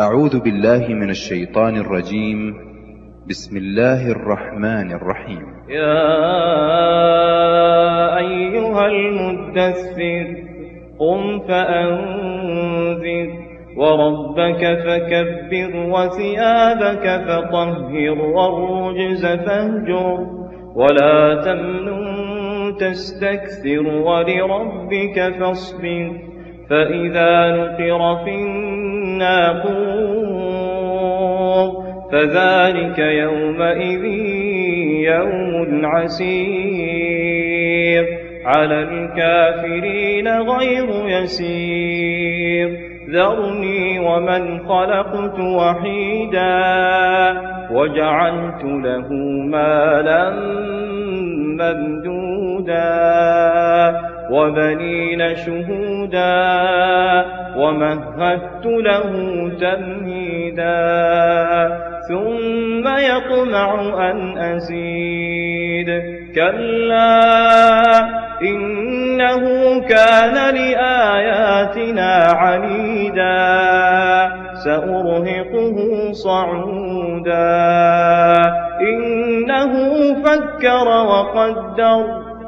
أعوذ بالله من الشيطان الرجيم. بسم الله الرحمن الرحيم. يا أيها المدثر قم فأنذر وربك فكبر وثيابك فطهر والرجز فاهجر ولا تمنن تستكثر ولربك فاصبر فإذا نقر في الناقور فذلك يومئذ يوم عسير. على الكافرين غير يسير. ذرني ومن خلقت وحيدا وجعلت له مالا ممدودا. وبنين شهودا ومهدت له تمهيدا ثم يطمع أن أزيد. كلا إنه كان لآياتنا عنيدا سأرهقه صعودا. إنه فكر وقدر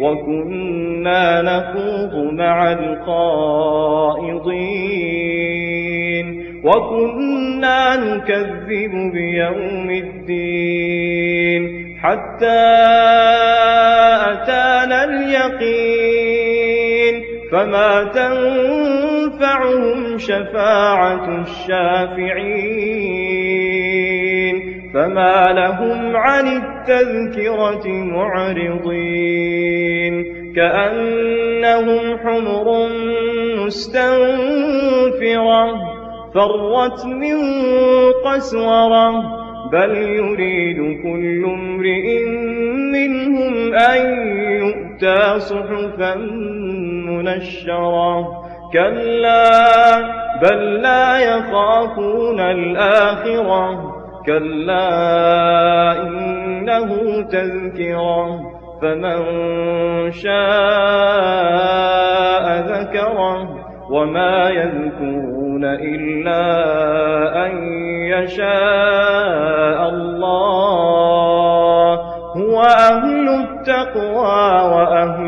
وكنا نخوض مع الخائضين وكنا نكذب بيوم الدين حتى أتانا اليقين فما تنفعهم شفاعة الشافعين فما لهم عن التذكرة معرضين. كأنهم حمر مستنفرة فرت من قسورة. بل يريد كل امرئ منهم أن يؤتى صحفا منشرة. كلا بل لا يخافون الآخرة. كلا إنه تذكرة فمن شاء ذكره وما يذكرون إلا أن يشاء الله. هو أهل التقوى وأهل